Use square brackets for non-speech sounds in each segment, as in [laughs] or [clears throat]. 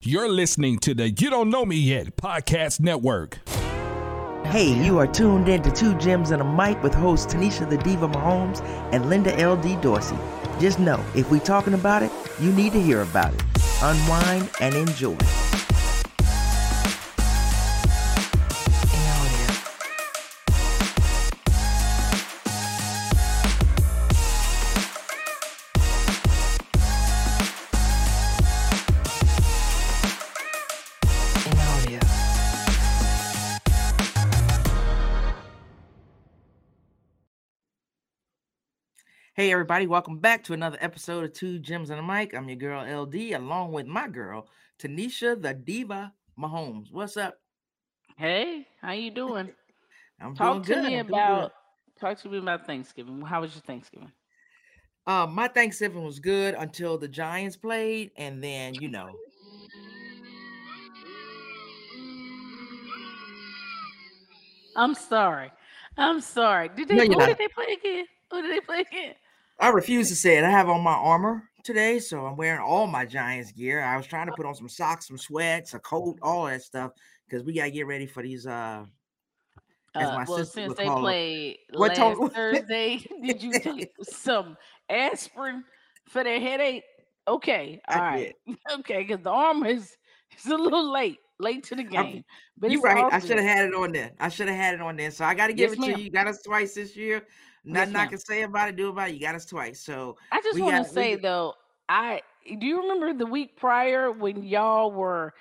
You're listening to the You Don't Know Me Yet podcast network. Hey, you are tuned in to Two Gems and a Mic with hosts Tinesha the Diva Mahomes and Linda L.D. Dorsey. Just know, if we talking about it, you need to hear about it. Unwind and enjoy. Hey everybody, welcome back to another episode of Two Gems and a Mic. I'm your girl LD, along with my girl Tinesha the Diva Mahomes. What's up? Hey, how you doing? [laughs] I'm talk doing to me I'm about talk to me about Thanksgiving. How was your Thanksgiving? Uh, my Thanksgiving was good until the Giants played, and then you know, I'm sorry. I'm sorry. Did they No, who did they play again? Who did they play again? I refuse to say it. I have on my armor today, so I'm wearing all my Giants gear. I was trying to put on some socks, some sweats, a coat, all that stuff, because we gotta get ready for these. Uh, as Uh, my well, sister since they played What last [laughs] Thursday, [laughs] did you [laughs] take some aspirin for their headache? Okay, I all right, okay, because the armor is is a little late, late to the game. But You're right. I should have had it on there. I should have had it on there. So I got to give Yes, it to you. You got us twice this year. Nothing I can say about it, do about it. You got us twice. So I just want to say got- though, I do you remember the week prior when y'all were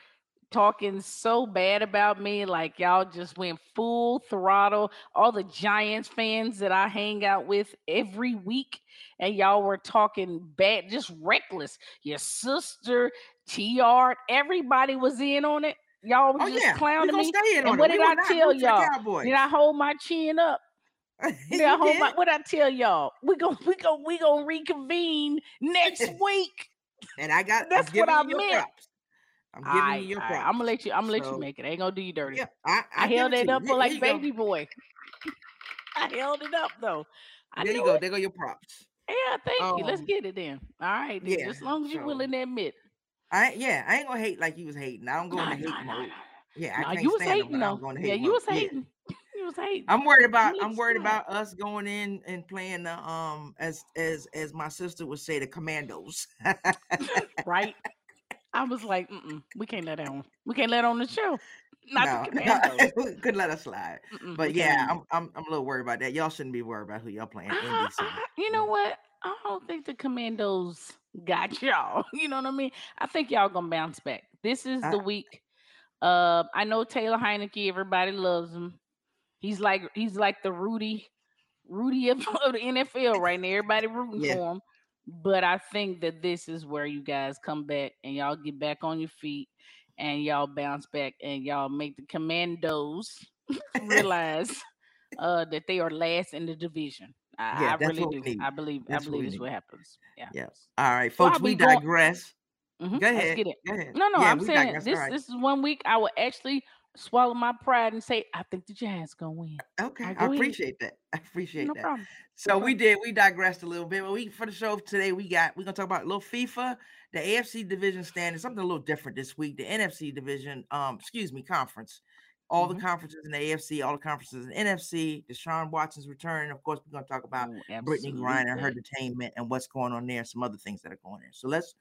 talking so bad about me, like y'all just went full throttle. All the Giants fans that I hang out with every week, and y'all were talking bad, just reckless. Your sister, tr everybody was in on it. Y'all was oh just yeah, clowning me. And what it. Did I tell for y'all? Did I hold my chin up? [laughs] I hold my did. what I tell y'all? We gon' we gon' we gonna reconvene next [laughs] week. and I got. That's what I meant. Props. I'm giving Aight, you your props. I'm gonna let you. I'm gonna let you make it. I ain't gonna do you dirty. Yeah, I, I, I, held it you. up Here- like go. baby boy. [laughs] I held it up though. I There you go. it. There go your props. Yeah, thank you. Let's Um, get it then. All right, then. yeah, As long as you're so- willing to admit. I yeah, I ain't gonna hate like you was hating. I don't go Nah, in the nah, hate nah, mode. nah. Yeah, I can't you was stand them, hating I'm though. to Yeah, hate you was mode. Yeah. hating. [laughs] You was hating. I'm worried about I'm worried about us going in and playing the um as as as my sister would say the commandos. [laughs] right? I was like, we can't let that on. We can't let on the show. [laughs] Not the no, commandos. no, couldn't let us slide. Mm-mm, But yeah, I'm, I'm I'm a little worried about that. Y'all shouldn't be worried about who y'all playing. I- I- you know what? I don't think the Commandos got y'all. [laughs] You know what I mean? I think y'all gonna bounce back. This is the week. Uh, I know Taylor Heinicke. Everybody loves him. He's like he's like the Rudy, Rudy of, [laughs] of the NFL right now. Everybody rooting Yeah. for him. But I think that this is where you guys come back and y'all get back on your feet and y'all bounce back and y'all make the Commandos [laughs] realize uh that they are last in the division. I, Yeah, I that's really what do. need. I believe That's I what believe this what happens. Yeah. Yeah. All right, folks, we we digress. Mhm, Go let's ahead. get it. Go ahead. No, no, Yeah, I'm saying digress. this right. this is one week I will actually swallow my pride and say I think the Jazz gonna win. Okay, Alright, I go ahead. appreciate that. [laughs] I appreciate No that. problem. So we did. We digressed a little bit. But we for the show today, we got we're gonna talk about a little FIFA, the AFC division standing, something a little different this week. The NFC division, um, excuse me, conference. All Mhm. the conferences in the AFC, all the conferences in the NFC. Deshaun Watson's return. Of course, we're gonna talk about Oh, Brittney Griner, her absolutely. detainment, and what's going on there. Some other things that are going there. So let's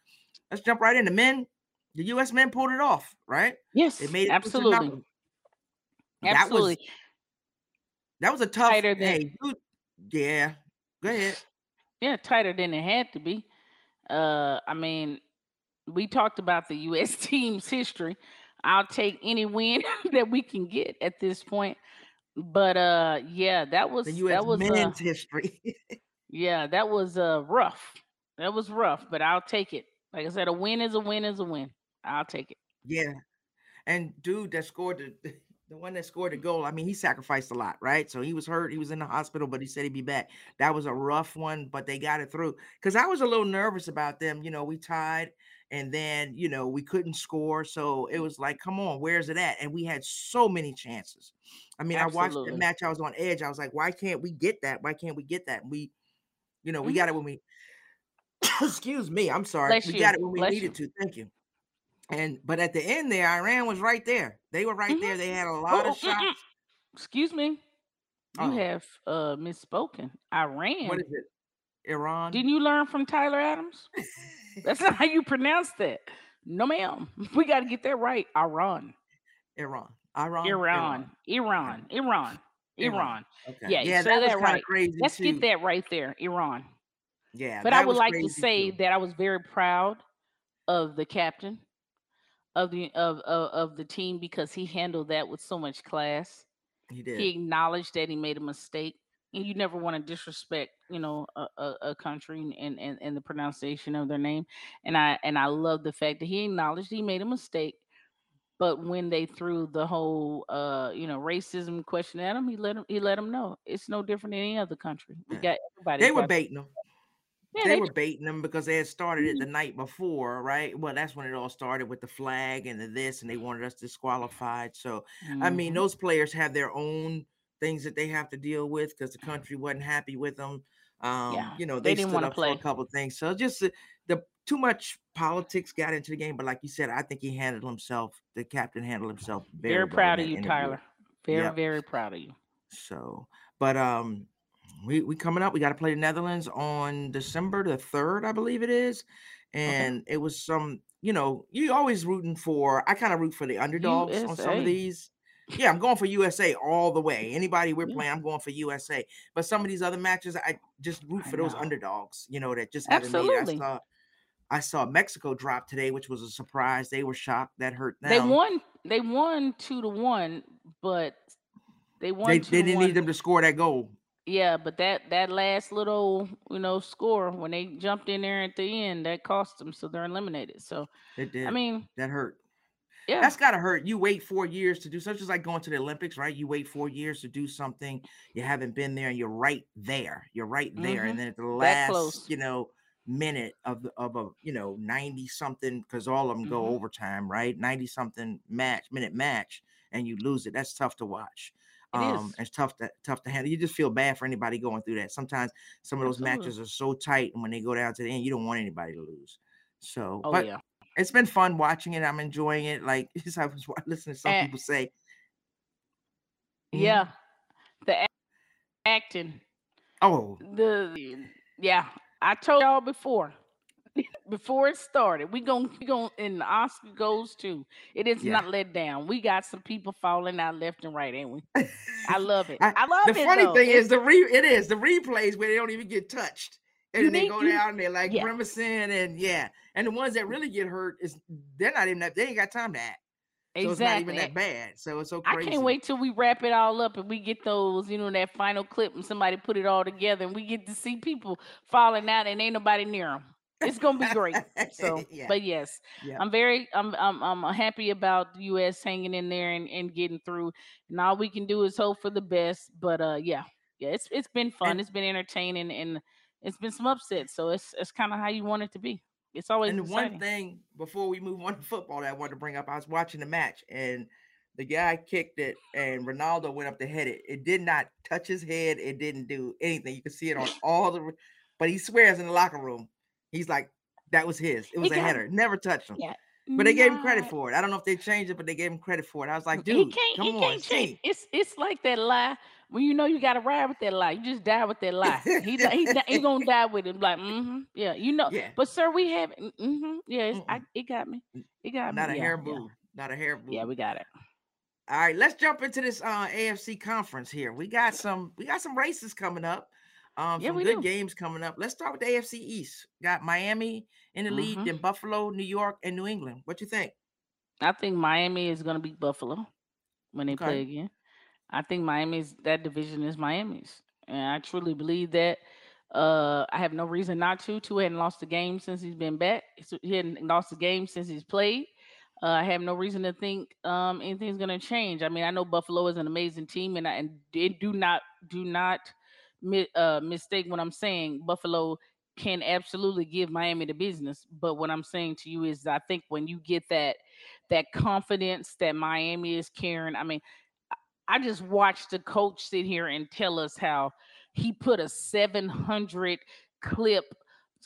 let's jump right in. The men, the U.S. men pulled it off, right? Yes, They made it to absolutely. That was Absolutely. that was a tough. Tighter than- yeah. Go ahead. [sighs] yeah, tighter than it had to be. Uh, I mean, we talked about the U.S. [laughs] team's history. I'll take any win [laughs] that we can get at this point. But uh, yeah, that was that was uh, history. [laughs] yeah, that was uh rough. That was rough, but I'll take it. Like I said, a win is a win is a win. I'll take it. Yeah. And dude that scored the the one that scored the goal, I mean, he sacrificed a lot, right? So he was hurt, he was in the hospital, but he said he'd be back. That was a rough one, but they got it through. Because I was a little nervous about them. You know, we tied and then you know we couldn't score. So it was like, come on, where's it at? And we had so many chances. I mean, I watched the match, I was on edge. I was like, why can't we get that? Why can't we get that? And we, you know, we Mhm. got it when we [coughs] excuse me, I'm sorry. Bless we you. got it when we Bless needed to. Thank you. And but at the end there, Iran was right there. They were right Mhm. there. They had a lot oh, of mm, mm. shots. [clears throat] Excuse me. You Oh, have uh misspoken. Iran. what is it? Iran? Didn't you learn from Tyler Adams? That's not how you pronounce that. No, ma'am. [laughs] We got to get that right. Iran. Iran. Iran. Iran. Iran. Iran. Iran. Okay. Yeah, yeah, that, that right. Crazy Let's too. get that right there. Iran. Yeah. But I would like to say too. that I was very proud of the captain of the of, of of the team because he handled that with so much class. He did. He acknowledged that he made a mistake. And you never want to disrespect, you know, a, a, a country and, and and the pronunciation of their name. And I and I love the fact that he acknowledged he made a mistake. But when they threw the whole uh, you know, racism question at him, he let him he let him know it's no different than any other country. We got everybody. They were baiting him. yeah, they they were baiting them because they had started it the night before, right? Well, that's when it all started with the flag and the this, and they wanted us disqualified. So, I mean, Mhm. those players have their own things that they have to deal with because the country wasn't happy with them. Um, Yeah, you know, they they, didn't stood wanna up for a couple of things. So just the, the too much politics got into the game. But like you said, I think he handled himself. The captain handled himself very, very proud of you, interview. Tyler. Very, Yep. very proud of you. So, but um, we we coming up. We got to play the Netherlands on December the third, I believe it is. And it was some, you know, you always rooting for. I kind of root for the underdogs on some of these. Yeah, I'm going for USA all the way. Anybody we're Yeah. playing, I'm going for USA. But some of these other matches, I just root I for those underdogs. You know, that just made. I Absolutely. saw, I saw Mexico drop today, which was a surprise. They were shocked. That hurt them. They won. They won two to one, but they won They, they didn't one. need them to score that goal. Yeah, but that that last little you know score when they jumped in there at the end that cost them, so they're eliminated. So It did. I mean, that hurt. Yeah, That's gotta hurt. You wait four years to do such as like going to the Olympics, right? You wait four years to do something. You haven't been there, and you're right there. You're right there, Mhm. and then at the last, you know, minute of the of a you know ninety something because all of them go Mhm. overtime, right? Ninety something match minute match, and you lose it. That's tough to watch. It Um, is. it's tough to tough to handle. You just feel bad for anybody going through that. Sometimes some of those Absolutely. matches are so tight, and when they go down to the end, you don't want anybody to lose. So, Oh but yeah. It's been fun watching it. I'm enjoying it. Like [laughs] I was listening to some And- people say, Mhm. Yeah. The ac- acting. "Oh, The yeah. I told y'all before. [laughs] Before it started, we gon' we gon' and the Oscar goes to It is Yeah. not let down. We got some people falling out left and right, ain't we? [laughs] I love it. I- I, love the it. The funny though. thing It's- is the re it is the replays where they don't even get touched, and You they go you- down and they're like yeah. grimacing and yeah, and the ones that really get hurt is they're not even that they ain't got time to act, so it's not even that bad. So it's so I can't wait till we wrap it all up and we get those, you know, that final clip and somebody put it all together and we get to see people falling out and ain't nobody near them. It's gonna be great. So, [laughs] Yeah. but yes, Yeah. I'm very, I'm, I'm, I'm happy about the U.S. hanging in there and, and getting through. And all we can do is hope for the best. But uh, yeah, yeah, it's it's been fun. And- it's been entertaining and it's been some upsets. So it's it's kind of how you want it to be. It's always And the one thing before we move on to football that I wanted to bring up, I was watching the match and the guy kicked it and Ronaldo went up to head it. It did not touch his head. It didn't do anything. You can see it on [laughs] all the, but he swears in the locker room, he's like, that was his. It was a header. Never touched him. Yeah. But they gave him credit for it. I don't know if they changed it, but they gave him credit for it. I was like, he dude, can't. come he on, can't change. It's it's like that lie when you know you got to ride with that lie. You just die with that lie. He [laughs] he he gonna die with it. Like mm-hmm, yeah, you know. Yeah. But sir, we have mm-hmm, yeah. It's, I, it got me. It got Not a me. yeah, hair yeah. move. Not a hair move. Yeah, we got it. All right, let's jump into this uh, AFC conference here. We got some we got some races coming up. Um, Yeah, some we good do. games coming up. Let's start with the AFC East. Got Miami in the lead, Mhm. then Buffalo, New York, and New England. What you think? I think Miami is gonna beat Buffalo when they play again. I think Miami's that division is Miami's, and I truly believe that. Uh, I have no reason not to. Tua hadn't lost a game since he's been back. He hadn't lost a game since he's played. Uh, I have no reason to think um, anything's gonna change. I mean, I know Buffalo is an amazing team, and I and do not do not mi- uh, mistake what I'm saying. Buffalo can absolutely give Miami the business, but what I'm saying to you is, I think when you get that that confidence that Miami is carrying, I mean, I- just watched the coach sit here and tell us how he put a 700 clip,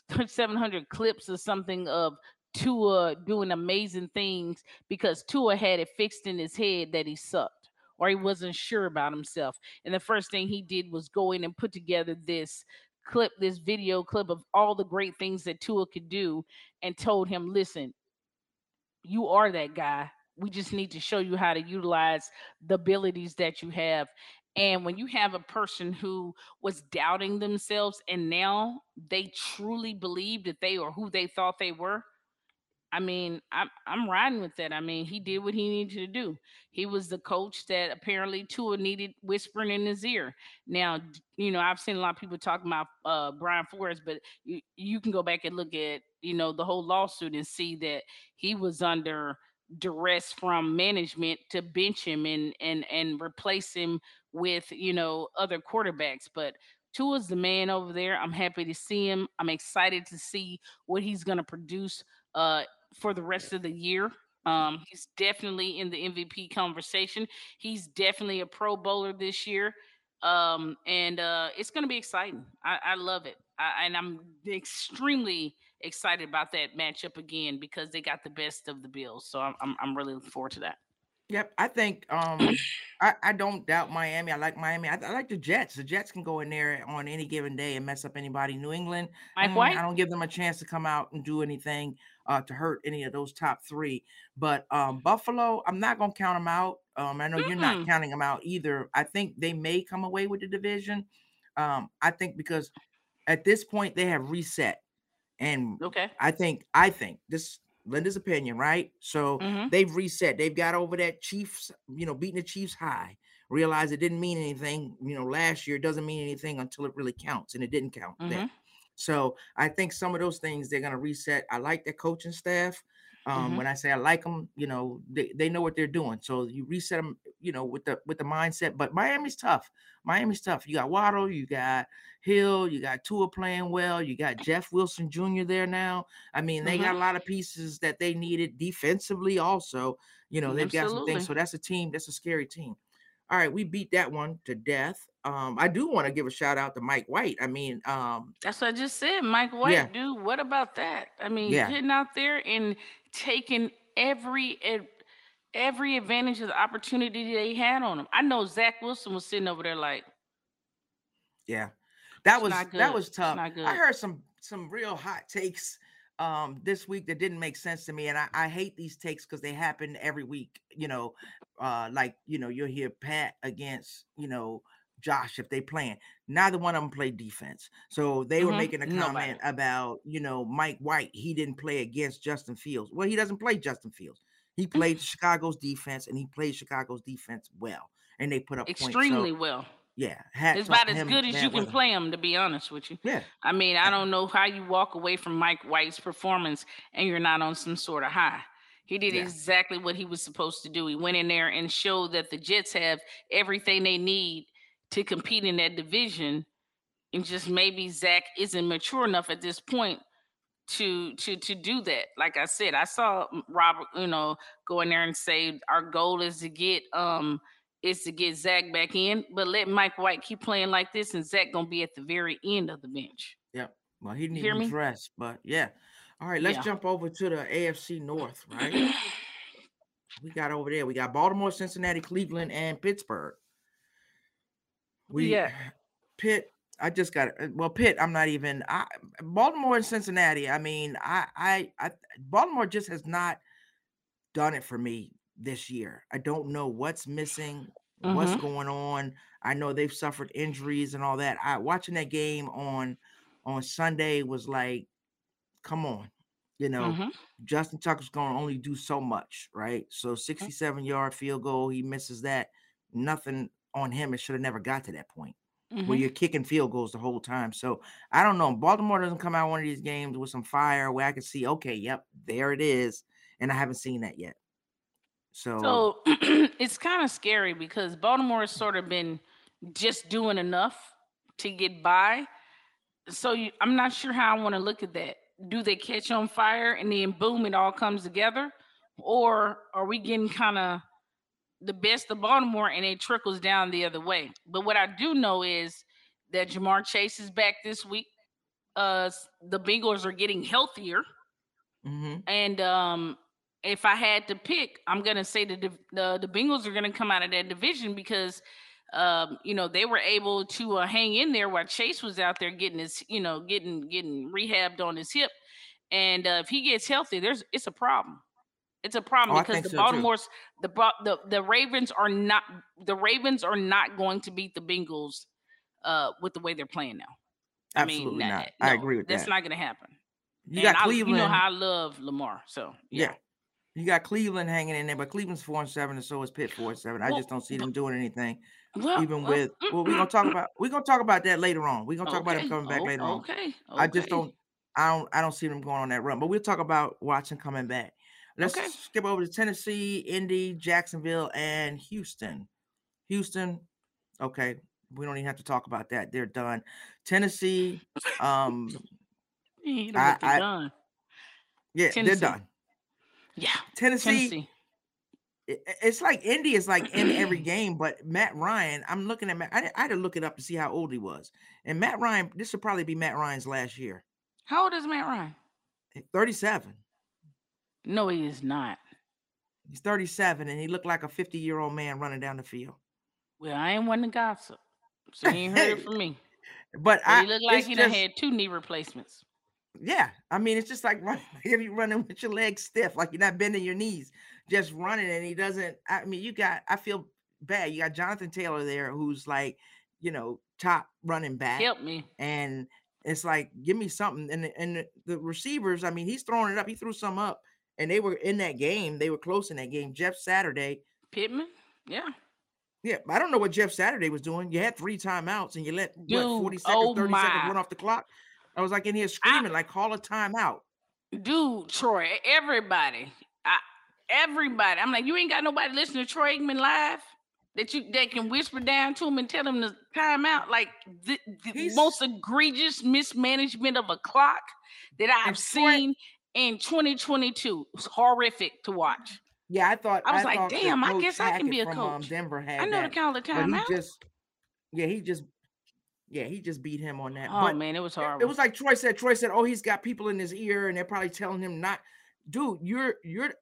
[laughs] 700 clips or something of Tua doing amazing things because Tua had it fixed in his head that he sucked or he wasn't sure about himself. And the first thing he did was go in and put together this clip, this video clip of all the great things that Tua could do and told him, listen, you are that guy. We just need to show you how to utilize the abilities that you have. And when you have a person who was doubting themselves and now they truly believe that they are who they thought they were, I mean, I'm I'm riding with that. I mean, he did what he needed to do. He was the coach that apparently Tua needed whispering in his ear. Now, you know, I've seen a lot of people talking about uh, Brian Flores, but you, you can go back and look at you know the whole lawsuit and see that he was under duress from management to bench him and and and replace him with you know other quarterbacks. But Tua's the man over there. I'm happy to see him. I'm excited to see what he's going to produce uh, for the rest of the year. Um, he's definitely in the MVP conversation. He's definitely a Pro Bowler this year, um, and uh, it's going to be exciting. I, I love it, I, and I'm extremely excited about that matchup again because they got the best of the Bills. So I'm I'm, I'm really looking forward to that. Yep, I think um I, I don't doubt Miami. I like Miami. I, I, like the Jets. The Jets can go in there on any given day and mess up anybody. New England, Mike White. I don't give them a chance to come out and do anything uh, to hurt any of those top three. But um, Buffalo, I'm not gonna count them out. Um, I know mm-hmm. you're not counting them out either. I think they may come away with the division. Um, I think because at this point they have reset, and okay, I think I think this Linda's opinion, right? So mm-hmm. they've reset. They've got over that Chiefs, you know, beating the Chiefs high. Realize it didn't mean anything, you know, last year. It doesn't mean anything until it really counts, and it didn't count mm-hmm. then. So I think some of those things they're gonna reset. I like their coaching staff. Um, mm-hmm. When I say I like them, you know, they, they know what they're doing. So you reset them, you know, with the with the mindset. But Miami's tough. Miami's tough. You got Waddle, you got Hill, you got Tua playing well, you got Jeff Wilson Jr. there now. I mean, they mm-hmm. got a lot of pieces that they needed defensively. Also, you know, they've Absolutely. got some things. So that's a team. That's a scary team. All right, we beat that one to death. Um, I do want to give a shout out to Mike White. I mean, um, that's what I just said, Mike White, yeah. dude. What about that? I mean, yeah. getting out there and taking every every advantage of the opportunity they had on him. I know Zach Wilson was sitting over there like, yeah, that was that was tough. I heard some some real hot takes um this week that didn't make sense to me and i, I hate these takes because they happen every week you know uh like you know you'll hear pat against you know josh if they playing neither one of them played defense so they mm-hmm. were making a comment Nobody. about you know mike white he didn't play against justin fields well he doesn't play justin fields he mm-hmm. played chicago's defense and he played chicago's defense well and they put up extremely so, well yeah, it's about as good as you can play him. To be honest with you, yeah. I mean, I don't know how you walk away from Mike White's performance and you're not on some sort of high. He did yeah. exactly what he was supposed to do. He went in there and showed that the Jets have everything they need to compete in that division, and just maybe Zach isn't mature enough at this point to to to do that. Like I said, I saw Robert, you know, go in there and say our goal is to get um is to get Zach back in, but let Mike White keep playing like this, and Zach gonna be at the very end of the bench. Yep. Well, he needs rest, but yeah. All right, let's yeah. jump over to the AFC North, right? [clears throat] we got over there. We got Baltimore, Cincinnati, Cleveland, and Pittsburgh. We yeah. [sighs] Pitt. I just got uh, well, Pitt. I'm not even. I Baltimore and Cincinnati. I mean, I, I, I Baltimore just has not done it for me this year. I don't know what's missing, mm-hmm. what's going on. I know they've suffered injuries and all that. I watching that game on on Sunday was like, come on, you know, mm-hmm. Justin Tucker's going to only do so much, right? So mm. 67 yard field goal, he misses that. Nothing on him. It should have never got to that point mm-hmm. where you're kicking field goals the whole time. So I don't know. Baltimore doesn't come out one of these games with some fire where I can see, okay, yep, there it is, and I haven't seen that yet. So, so [clears throat] it's kind of scary because Baltimore has sort of been just doing enough to get by. So you, I'm not sure how I want to look at that. Do they catch on fire and then boom, it all comes together? Or are we getting kind of the best of Baltimore and it trickles down the other way? But what I do know is that Ja'Marr Chase is back this week. Uh, the Bengals are getting healthier. hmm And um, if I had to pick, I'm gonna say the the the Bengals are gonna come out of that division because um, you know they were able to uh, hang in there while Chase was out there getting his you know getting getting rehabbed on his hip, and uh, if he gets healthy, there's it's a problem. It's a problem Oh, because the so too. Baltimore's the the the Ravens are not the Ravens are not going to beat the Bengals uh with the way they're playing now. I mean, Absolutely nah, not. I agree with That's that. That's not going to happen. you And got I, Cleveland. you know how I love Lamar, so yeah. yeah. You got Cleveland hanging in there, but Cleveland's four and seven, and so is Pitt four and seven. I Well, just don't see them doing anything. Well, even well, with well, we're gonna talk about we're gonna talk about that later on. We're gonna talk about okay, them coming back later on. Okay, I just don't I don't I don't see them going on that run. But we'll talk about Watson coming back. Let's Okay. skip over to Tennessee, Indy, Jacksonville, and Houston. Houston, okay. We don't even have to talk about that. They're done. Tennessee, um, [laughs] I- I, done. yeah, Tennessee. they're done. Yeah, Tennessee, Tennessee. it- it's like Indy is like in every game, but Matt Ryan, I'm looking at Matt. I, I had to look it up to see how old he was. And Matt Ryan, this would probably be Matt Ryan's last year. How old is Matt Ryan? 37. No, he is not. He's 37 and he looked like a 50 year old man running down the field. Well, I ain't one to gossip, so you ain't heard it from me. [laughs] But But I he looked like he just- had two knee replacements. yeah, I mean it's just like [laughs] running if you're running with your legs stiff, like you're not bending your knees, just running and he doesn't. I mean, you got I feel bad. You got Jonathan Taylor there who's like, you know, top running back. Help me. and it's like give me something and and the receivers i mean he's throwing it up he threw some up and they were in that game they were close in that game jeff saturday Pittman. Yeah. yeah i don't know what jeff saturday was doing you had three timeouts and you let what Dude, 40 seconds oh 30 my. seconds run off the clock i was like in here screaming like call a timeout Dude, Troy, everybody, I, everybody. I'm like, you ain't got nobody listening to Troy Aikman live that you that can whisper down to him and tell him to time out. Like the, the most egregious mismanagement of a clock that I've seen in 2022. It was horrific to watch. yeah i thought I was like, thought that damn, I guess I can be a from, um, coach. denver had I know that, the but timeout. just yeah he just yeah he just beat him on that Oh but man, it was horrible. It was like Troy said. Troy said, "Oh, he's got people in his ear, and they're probably telling him not." Dude, you're you're.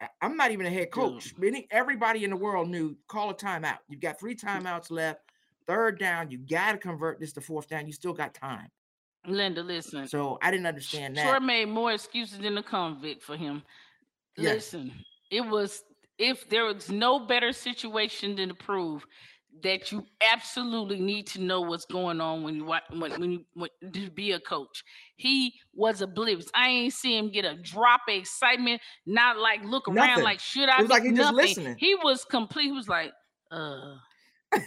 I- I'm not even a head coach. Many everybody in the world knew call a timeout. You've got three timeouts left. Third down, you got to convert this to fourth down. You still got time. Linda, listen. So I didn't understand that. that. made more excuses than the convict for him. Yeah. Listen, it was if there was no better situation than to prove that you absolutely need to know what's going on when you when when you when, to be a coach. He was oblivious. I ain't see him get a drop of excitement, not like look around Nothing. like should I It was be like he just nothing. listening. He was complete. He was like, uh [laughs]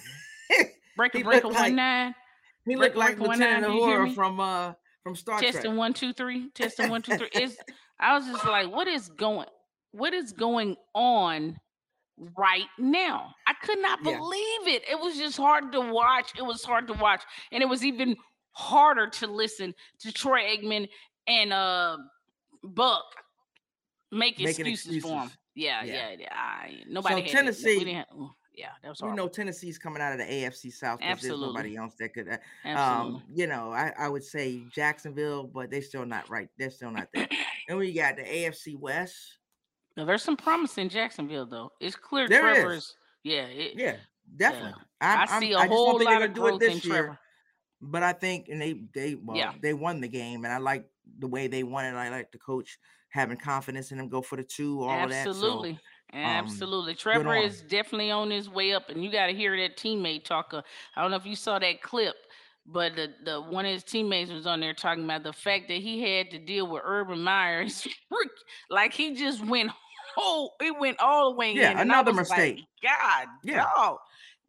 breaker He breaker looked one like- nine. He looked like break one Lieutenant nine, do Uhura from uh from Star Trek. testing one two three testing one two three it's i was just like what is going what is going on right now i could not Yeah. believe it it was just hard to watch it was hard to watch and it was even harder to listen to troy aikman and uh buck make Making excuses, for him yeah Yeah. yeah, yeah I, nobody had that- Tennessee- we didn't have, oh, yeah that was We horrible. know Tennessee's coming out of the AFC South because there's nobody else that could. Uh, Absolutely. um, you know, I, I would say Jacksonville, but they're still not right. They're still not there. [coughs] and we got the AFC West. Now, there's some promise in jacksonville though it's clear There is. trevor's yeah it, Yeah, definitely. I I'm- I'm- see a I whole they're lot gonna of do it growth this in year, Trevor. But I think, and they they well, Yeah. they won the game, and I like the way they won it. I like the coach having confidence in them, go for the two, all that. So Absolutely. Absolutely. Trevor is definitely on his way up, and you got to hear that teammate talk. Uh, I don't know if you saw that clip, but the, the one of his teammates was on there talking about the fact that he had to deal with Urban Myers. [laughs] Like he just went whole, it went all the way Yeah, in. another was like, mistake. God, Yeah. dog,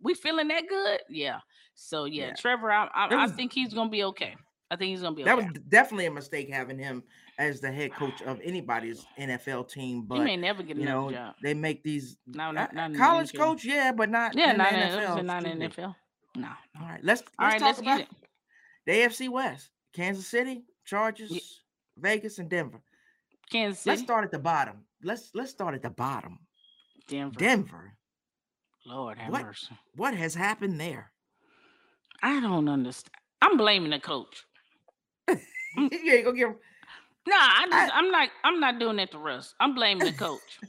we feeling that good? Yeah. So yeah, Yeah. Trevor, I, I, It I think he's gonna be okay. I think he's gonna be that was definitely a mistake having him as the head coach of anybody's NFL team. But may never get you another know, job. they make these No, uh, not, not in college coach, yeah, but not Yeah, in not in, NFL. NFL. Not in NFL. No. All right, let's let's All right, talk let's about get it. the AFC West: Kansas City, Chargers, Vegas, and Denver. Kansas Let's start at the bottom. Let's let's start at the bottom. Denver. Denver. Lord have What? mercy. What has happened there? I don't understand. I'm blaming the coach. [laughs] you ain't gonna give. Nah, I just, I, am not. I'm not doing that to Russ. I'm blaming the coach.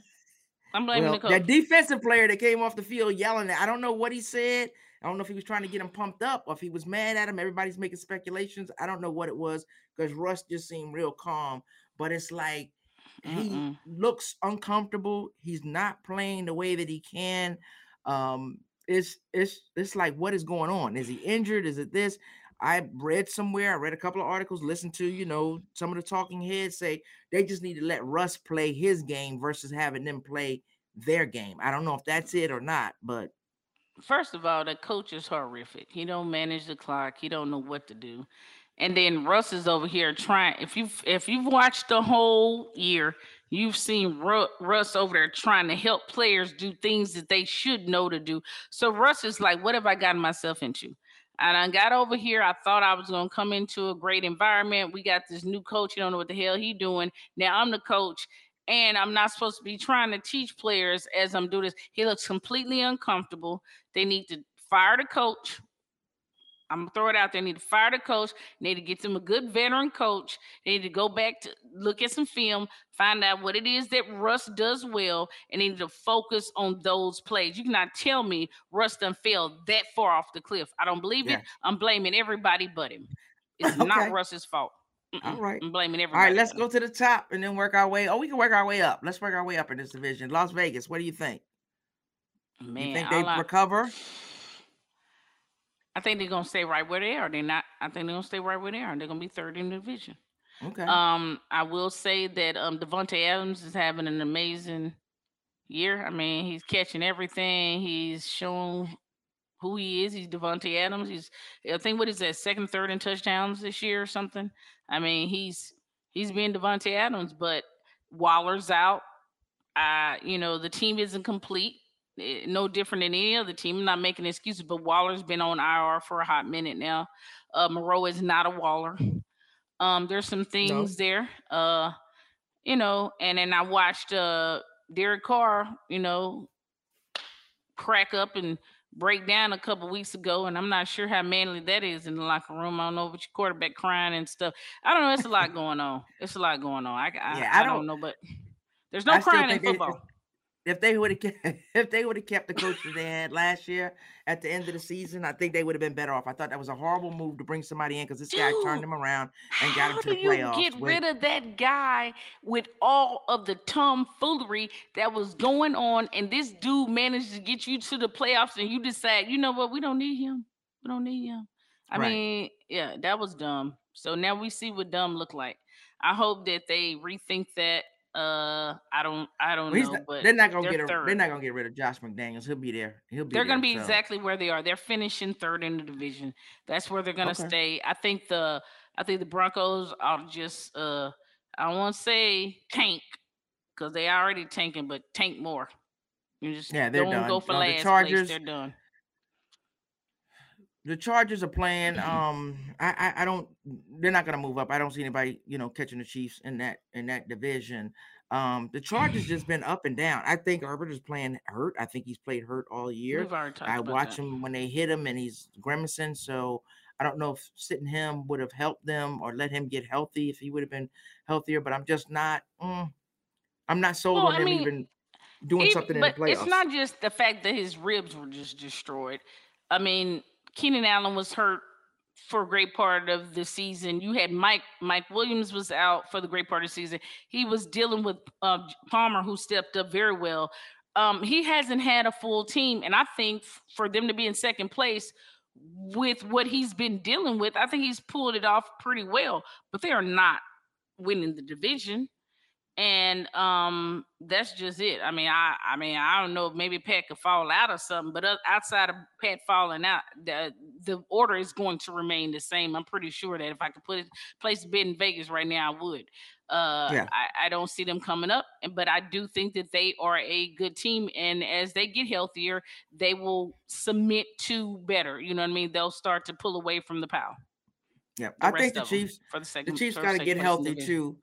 I'm blaming well, the coach. That defensive player that came off the field yelling. At, I don't know what he said. I don't know if he was trying to get him pumped up or if he was mad at him. Everybody's making speculations. I don't know what it was because Russ just seemed real calm. But it's like he Mm-mm. looks uncomfortable. He's not playing the way that he can. Um, it's it's it's like what is going on? Is he injured? Is it this? I read somewhere, I read a couple of articles, listened to, you know, some of the talking heads say they just need to let Russ play his game versus having them play their game. I don't know if that's it or not, but first of all, the coach is horrific. He don't manage the clock. He don't know what to do. And then Russ is over here trying. If you've if you've watched the whole year, you've seen Russ over there trying to help players do things that they should know to do. So Russ is like, "What have I gotten myself into?" And I got over here. I thought I was gonna come into a great environment. We got this new coach. You don't know what the hell he doing. Now I'm the coach, and I'm not supposed to be trying to teach players as I'm doing this. He looks completely uncomfortable. They need to fire the coach. I'm gonna throw it out there. They need to fire the coach. They need to get them a good veteran coach. They need to go back to look at some film, find out what it is that Russ does well, and they need to focus on those plays. You cannot tell me Russ done fell that far off the cliff. I don't believe yeah. it. I'm blaming everybody but him. It's [laughs] okay. not Russ's fault. All right. I'm blaming everybody. All right, let's go to the top and then work our way. Oh, we can work our way up. Let's work our way up in this division. Las Vegas, what do you think? Man, you think they I, recover? I think they're gonna stay right where they are. They're not. I think they're gonna stay right where they are. They're gonna be third in the division. Okay. Um, I will say that um Davante Adams is having an amazing year. I mean, he's catching everything. He's shown who he is. He's Davante Adams. He's I think what is that second, third in touchdowns this year or something. I mean, he's he's being Davante Adams, but Waller's out. Uh, you know, the team isn't complete. Eh, no different than any other team. I'm not making excuses, but Waller's been on IR for a hot minute now. Uh, Moreau is not a Waller. Um, there's some things no. there. Uh, you know, and then I watched uh Derek Carr, you know, crack up and break down a couple weeks ago, and I'm not sure how manly that is in the locker room. I don't know, but your quarterback crying and stuff. I don't know. It's a lot going on. It's a lot going on. I I, yeah, I, I don't, don't, know, but there's no I crying in football. They, if they would have kept, [laughs] if they would have kept the coach that they had last year at the end of the season, I think they would have been better off. I thought that was a horrible move to bring somebody in because this guy turned them around and got him to the playoffs. Get rid of that guy with all of the tomfoolery that was going on, and this dude managed to get you to the playoffs, and you decide, you know what, we don't need him. We don't need him. I right. mean, yeah, that was dumb. So now we see what dumb look like. I hope that they rethink that uh, I don't, I don't well, know, not, but they're not gonna they're get. A, they're not gonna get there. Josh McDaniels. He'll be there. He'll be. They're gonna be so. exactly where they are. They're finishing third in the division. That's where they're gonna okay. stay. I think the, I think the Broncos are just, uh, I won't say tank because they already tanking, but tank more. You just yeah, they're don't done. go for no, last the Chargers, place. They're done. The Chargers are playing. Um, I, I, I don't. They're not going to move up. I don't see anybody, you know, catching the Chiefs in that in that division. Um, the Chargers just been up and down. I think Herbert is playing hurt. I think he's played hurt all year. I watch that. him when they hit him and he's grimacing. So I don't know if sitting him would have helped them or let him get healthy if he would have been healthier. But I'm just not. Mm, I'm not sold well, on I him mean, even doing something in the playoffs. It's not just the fact that his ribs were just destroyed. I mean, Keenan Allen was hurt for a great part of the season. You had Mike Mike Williams was out for the great part of the season. He was dealing with uh, Palmer, who stepped up very well. Um, he hasn't had a full team, and I think for them to be in second place with what he's been dealing with, I think he's pulled it off pretty well. But they are not winning the division and um that's just it. I mean i i mean i don't know maybe pat could fall out or something but outside of pat falling out the the order is going to remain the same. I'm pretty sure that if i could put it place a bid in vegas right now i would. Uh yeah. I, I don't see them coming up but i do think that they are a good team and as they get healthier they will submit to better you know what i mean? They'll start to pull away from the power yeah i think the chiefs for the second the chiefs got to get healthy too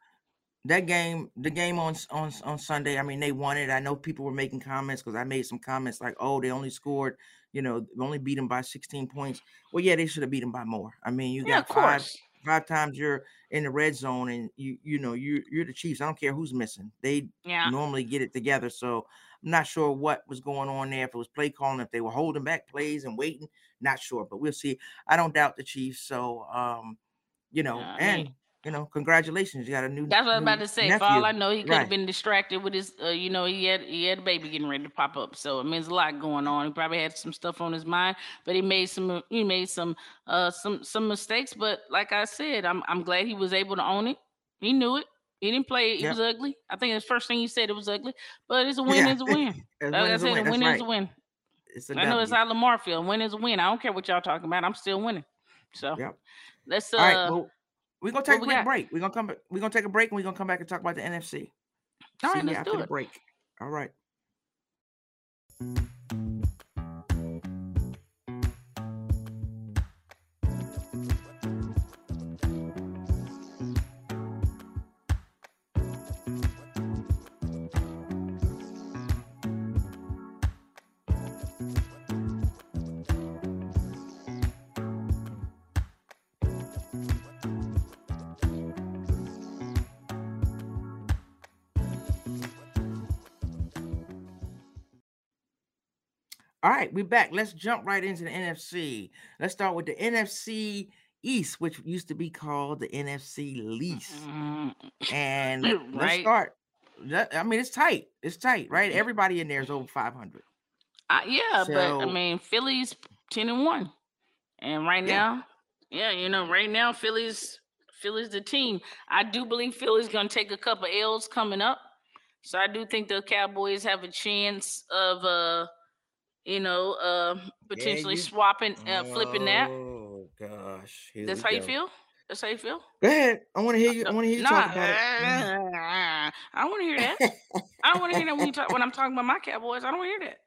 that game, the game on on on Sunday, I mean, they won it. I know people were making comments because I made some comments like, "Oh, they only scored, you know, only beat them by 16 points." Well, yeah, they should have beat them by more. I mean, you yeah, got five five times you're in the red zone and you you know you you're the Chiefs. I don't care who's missing. They Yeah. normally get it together. So I'm not sure what was going on there. If it was play calling, if they were holding back plays and waiting, not sure. But we'll see. I don't doubt the Chiefs. So um, you know, Yeah, and mean- you know, congratulations. You got a new. That's what I was about to say. For all. I know, he could have Right. been distracted with his, uh, you know, he had he had a baby getting ready to pop up. So I mean, there's a lot going on. He probably had some stuff on his mind, but he made some he made some uh some some mistakes. But like I said, I'm I'm glad he was able to own it. He knew it. He didn't play. It Yep. was ugly. I think the first thing he said it was ugly, but it's a win. Yeah. [laughs] It's a win. Like I is a said, win. a win is right. a win. It's a I know it's how Lamar feel. Win is a win. I don't care what y'all talking about. I'm still winning. So Yep. let's uh. All right. Well, we're gonna take a quick got? break. We're gonna come back. We're gonna take a break and we're gonna come back and talk about the NFC. all See right, let's after do the it. break. All right. Right, we're back. Let's jump right into the NFC. Let's start with the NFC East, which used to be called the NFC Least. Mm, And [laughs] let's start. I mean, it's tight. It's tight, right? Everybody in there is over 500. Uh, yeah, but I mean, Philly's ten and one, and right Yeah. now, yeah, you know, right now, Philly's Philly's the team. I do believe Philly's gonna take a couple L's coming up, so I do think the Cowboys have a chance of, uh, you know, uh, potentially you- swapping, uh, flipping that. Oh gosh. Here That's how you feel. That's how you feel. Go ahead. I want to hear you. I want to hear you Nah, talk about it. Mm. I don't want to hear that. I don't want to hear that when you talk [laughs] when I'm talking about my Cowboys. I don't want to hear that.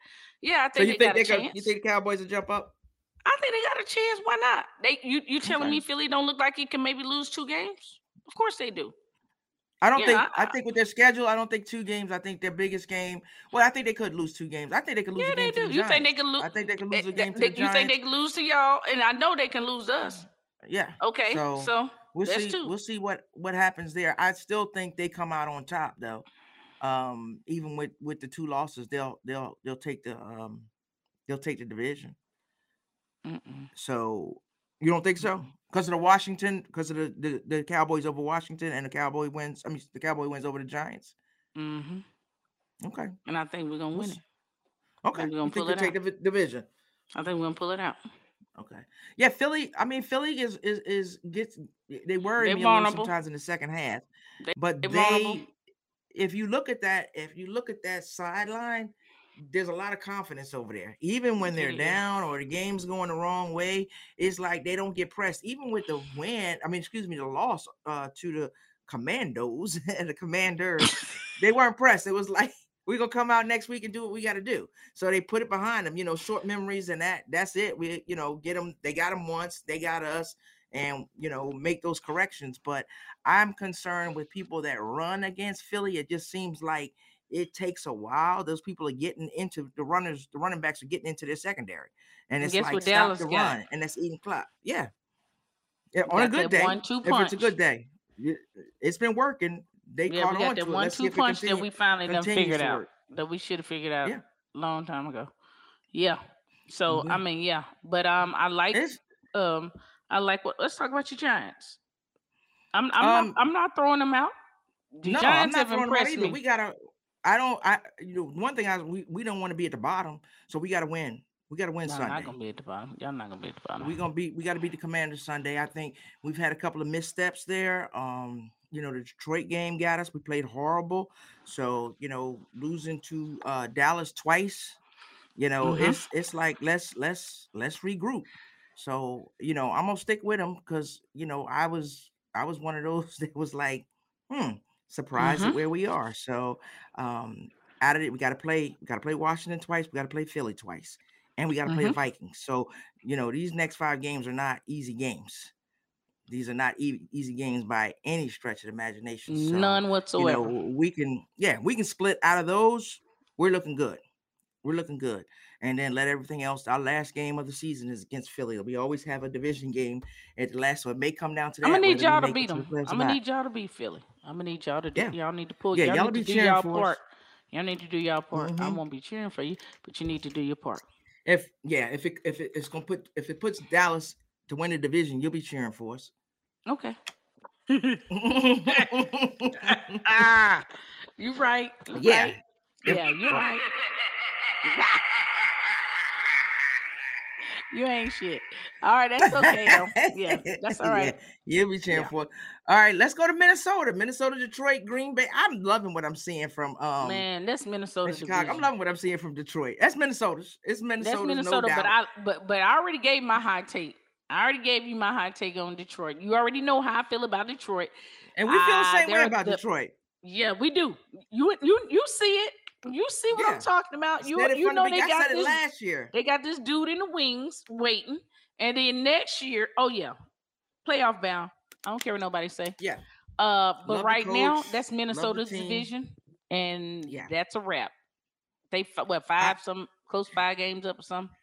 Yeah, I So think you they think got they chance. you think the Cowboys will jump up? I think they got a chance. Why not? They you you telling Okay. me Philly don't look like he can maybe lose two games? Of course they do. I don't Yeah, think. I- I, think with their schedule, I don't think two games. I think their biggest game. Well, I think they could lose two games. I think they could lose Yeah, a they do. the You think they can lose? I think they could lose a game to they- the you think they Giants. can lose to y'all? And I know they can lose us. Yeah. Okay, so, So, We'll see. two. We'll see what what happens there. I still think they come out on top though. Um, even with with the two losses, they'll they'll they'll take the um they'll take the division. Mm-mm. So you don't think so? Because of the Washington, because of the, the the Cowboys over Washington, and the Cowboy wins. I mean, the Cowboy wins over the Giants. Mm-hmm. Okay. And I think we're gonna win it. Okay. we're gonna pull they it take the division? I think we're gonna pull it out. Okay. Yeah, Philly. I mean, Philly is is is gets they worry They're me sometimes in the second half. They- but they're vulnerable. they, if you look at that, if you look at that sideline, there's a lot of confidence over there. Even when they're down or the game's going the wrong way, it's like they don't get pressed. Even with the win, I mean, excuse me, the loss uh to the Commandos [laughs] and the Commanders, [laughs] they weren't pressed. It was like [laughs] we're gonna come out next week and do what we got to do. So they put it behind them. You know, short memories and that. That's it. We, you know, get them. They got them once. They got us, and you know, make those corrections. But I'm concerned with people that run against Philly. It just seems like it takes a while. Those people are getting into the runners. The running backs are getting into their secondary, and it's like stop the got? run, and that's eating clock. Yeah. Yeah, on a good day, one-two punch. if it's a good day, it's been working. They Yeah, caught got on that to it. one two punch that we finally done figured out that we should have figured out Yeah. a long time ago. Yeah. So I Mhm. mean, yeah, but um, I like It's um, I like what. Let's talk about your Giants. I'm I'm Um, not I'm not throwing them out. The no, I'm Giants not have throwing them out impressed me. We gotta. I don't. I you know one thing I we, we don't want to be at the bottom, so we gotta win. We gotta win Y'all Sunday. not gonna be at the bottom. Y'all not gonna be at the bottom. we gonna beat. We gotta beat the Commanders Sunday. I think we've had a couple of missteps there. Um, you know the Detroit game got us. We played horrible. So you know losing to uh Dallas twice. You know Mhm. it's it's like let's let's let's regroup. So you know I'm gonna stick with them because you know I was I was one of those [laughs] that was like, hmm, surprised Mhm. at where we are. So um out of it, we got to play. We got to play Washington twice. We got to play Philly twice, and we got to play the Mhm. Vikings. So you know these next five games are not easy games. These are not e- easy games by any stretch of the imagination. So, None You whatsoever. know we can, yeah, we can split out of those. We're looking good. We're looking good. And then let everything else. Our last game of the season is against Philly. We always have a division game at the last, so it may come down to that. I'm gonna need y'all to beat them. I'm gonna need y'all to beat Philly. I'm gonna need y'all to do. Yeah. Y'all need to pull. Yeah, y'all, y'all need to do y'all for us. part. Y'all need to do y'all part. I Mhm. won't be cheering for you, but you need to do your part. If yeah, if it if it, it's gonna put if it puts Dallas to win the division, you'll be cheering for us. Okay. [laughs] [laughs] ah, you're right. you Yeah. right. Yeah, you're right. [laughs] You ain't shit. All right, that's okay though. [laughs] Yeah, that's all right. Yeah, you'll be cheering Yeah. for it. All right, let's go to Minnesota. Minnesota, Detroit, Green Bay. I'm loving what I'm seeing from um Man, that's Minnesota. in Chicago. I'm loving what I'm seeing from Detroit. That's Minnesota. It's Minnesota's, That's Minnesota, no but. I but but I already gave my hot take. I already gave you my hot take on Detroit. You already know how I feel about Detroit. and we feel the same way about the- Detroit. Yeah, we do. You you you see it. You see what Yeah. I'm talking about. You you know they got this last year. they got this dude in the wings waiting, and then next year, oh yeah, playoff bound. I don't care what nobody say. Yeah. Uh, but Love right now that's Minnesota's division, and Yeah. that's a wrap. They what five some close five games up or something.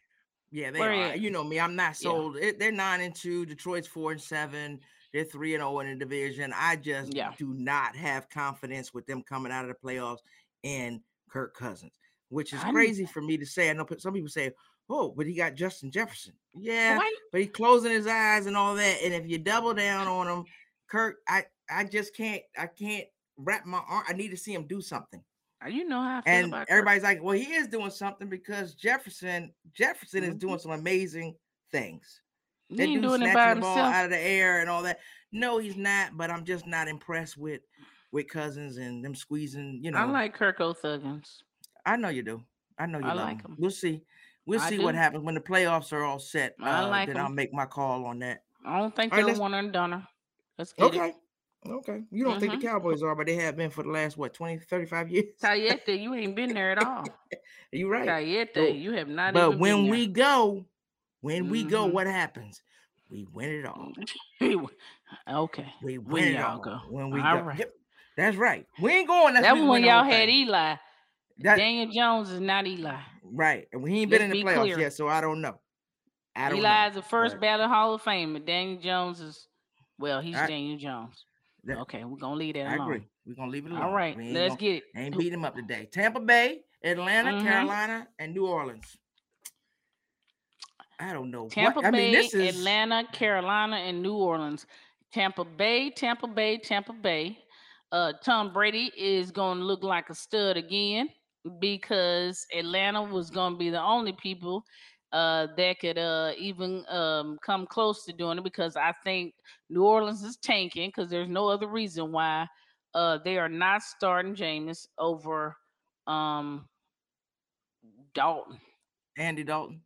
Yeah, they Where are. You know me. I'm not Yeah. sold. It- They're nine and two. Detroit's four and seven. They're three and zero in the division. I just Yeah. do not have confidence with them coming out of the playoffs and Kirk Cousins, which is I crazy for me to say. I know some people say, "Oh, but he got Justin Jefferson." Yeah, Why- but he's closing his eyes and all that. And if you double down on him, Kirk, I I just can't. I can't wrap my arm. I need to see him do something. uh, You know how I feel And about Kirk. everybody's like, well, he is doing something because Jefferson, Jefferson is Mhm. doing some amazing things. He That ain't dude doing it by snatching the ball himself. out of the air and all that. No, he's not. But I'm just not impressed with with Cousins and them squeezing. You know, I like Kirk O'Thuggins. I know you do. I know you I like him. him. We'll see. We'll I see what happens when the playoffs are all set. I uh, like then I'll make my call on that. I don't think All right, they're let's- one and done. Let's get it. Okay. Okay. You don't think Mhm. the Cowboys are, but they have been for the last what 20, 35 years. Tayete, you ain't been there at all. [laughs] You're right. Tayete, So- you have not But when we go, when we go, what happens? We win it all. [laughs] okay. We When win it y'all all. go. When we All go. right. Yep, that's right. We ain't going. unless That we was when win the whole y'all had thing. Eli. That- Daniel Jones is not Eli. right, and he ain't been Let's in the be playoffs clear. yet, so I don't know. I don't Eli know. is the first but ballot Hall of Fame, but Daniel Jones is well, he's I- Daniel Jones. that- okay, we're gonna leave that I alone. agree. We're gonna leave it alone. All right, let's gonna- get it. ain't beating him up today. Tampa Bay, Atlanta, Mhm. Carolina, and New Orleans. I don't know. Tampa what, I Bay, mean, this is Atlanta, Carolina, and New Orleans. Tampa Bay, Tampa Bay, Tampa Bay. Uh, Tom Brady is going to look like a stud again because Atlanta was going to be the only people uh, that could uh, even um, come close to doing it because I think New Orleans is tanking because there's no other reason why uh, they are not starting Jameis over um, Dalton. Andy Dalton.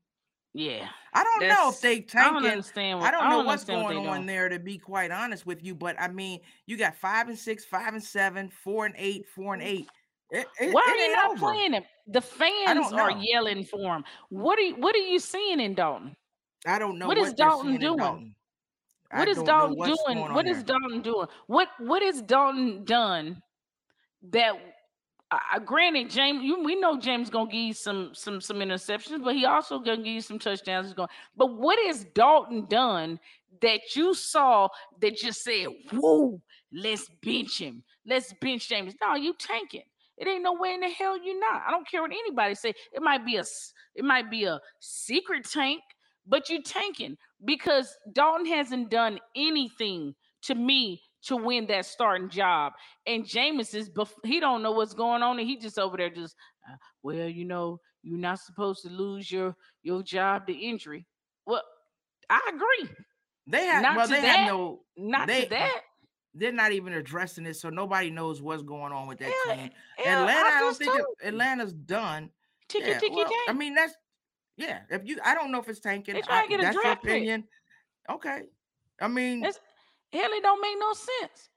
Yeah. I don't know if they I don't understand. What, I don't know what's understand what going they on there to be quite honest with you, but I mean, you got five and six, five and seven, four and eight, four and eight. It, it, Why are you ain't not over. playing him? The fans are yelling for him. What are you, what are you seeing in Dalton? I don't know What is they're Dalton doing? Dalton. What is don't Dalton doing? What is there. Dalton doing? What what is Dalton done that uh, granted Jameis you, we know Jameis gonna give you some some some interceptions, but he also gonna give you some touchdowns. He's going, but what is Dalton done that you saw that just said, "Whoa, let's bench him, let's bench Jameis"? No, you tanking. It ain't no way in the hell you not. I don't care what anybody say. It might be a it might be a secret tank, but you tanking because Dalton hasn't done anything to me to win that starting job. And Jameis is bef- he don't know what's going on, and he just over there just uh, well, you know, you're not supposed to lose your your job to injury. Well, I agree. They have Not well, they that. have no. Not They- to that. They're not even addressing it, so nobody knows what's going on with that Yeah, team. Yeah, Atlanta, I, don't think it- Atlanta's done. ticky yeah, ticky well, I mean that's yeah. If you, I don't know if it's tanking. They trying I- to get a that's your draft pick. opinion. Okay. I mean, It's- Hell, it don't make no sense.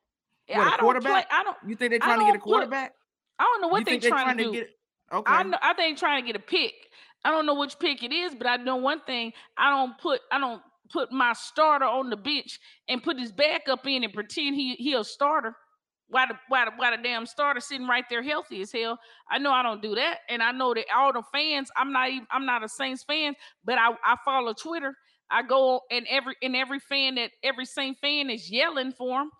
Eh, what, a I don't play. quarterback? I don't. you think they're trying to get a put- quarterback? I don't know what they're trying, to do. get? Okay. I know I think trying to get a pick. I don't know which pick it is, but I know one thing. I don't put I don't put my starter on the bench and put his backup in and pretend he he a starter. Why the why the why the damn starter sitting right there healthy as hell? I know I don't do that, and I know that all the fans. I'm not even I'm not a Saints fan, but I I follow Twitter. I go and every and every fan that every same fan is yelling for him.